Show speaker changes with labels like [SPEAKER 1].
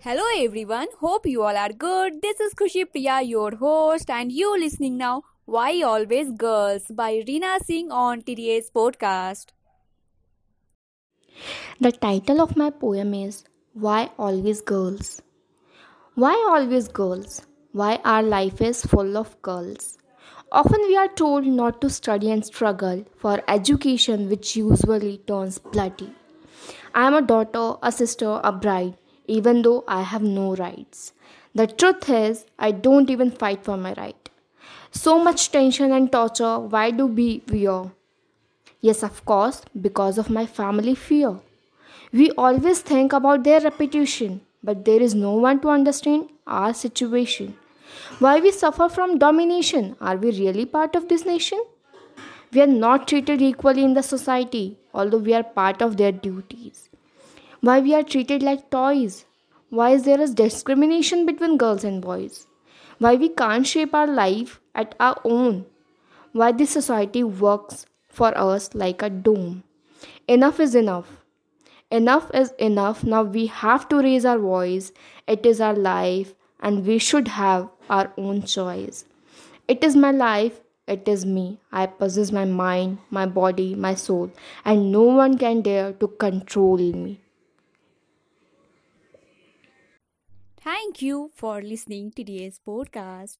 [SPEAKER 1] Hello everyone, hope you all are good. This is Khushi Priya, your host, and you listening now Why Always Girls by Reena Singh on today's podcast.
[SPEAKER 2] The title of my poem is Why Always Girls? Why always girls? Why our life is full of girls? Often we are told not to study and struggle for education, which usually turns bloody. I am a daughter, a sister, a bride even though I have no rights. The truth is, I don't even fight for my right. So much tension and torture, why do we fear? Yes, of course, because of my family fear. We always think about their reputation, but there is no one to understand our situation. Why we suffer from domination? Are we really part of this nation? We are not treated equally in the society, although we are part of their duties why we are treated like toys, why is there a discrimination between girls and boys, why we can't shape our life at our own, why this society works for us like a dome. Enough is enough. Enough is enough. Now we have to raise our voice. It is our life, and we should have our own choice. It is my life. It is me. I possess my mind, my body, my soul, and no one can dare to control me.
[SPEAKER 1] Thank you for listening to today's podcast.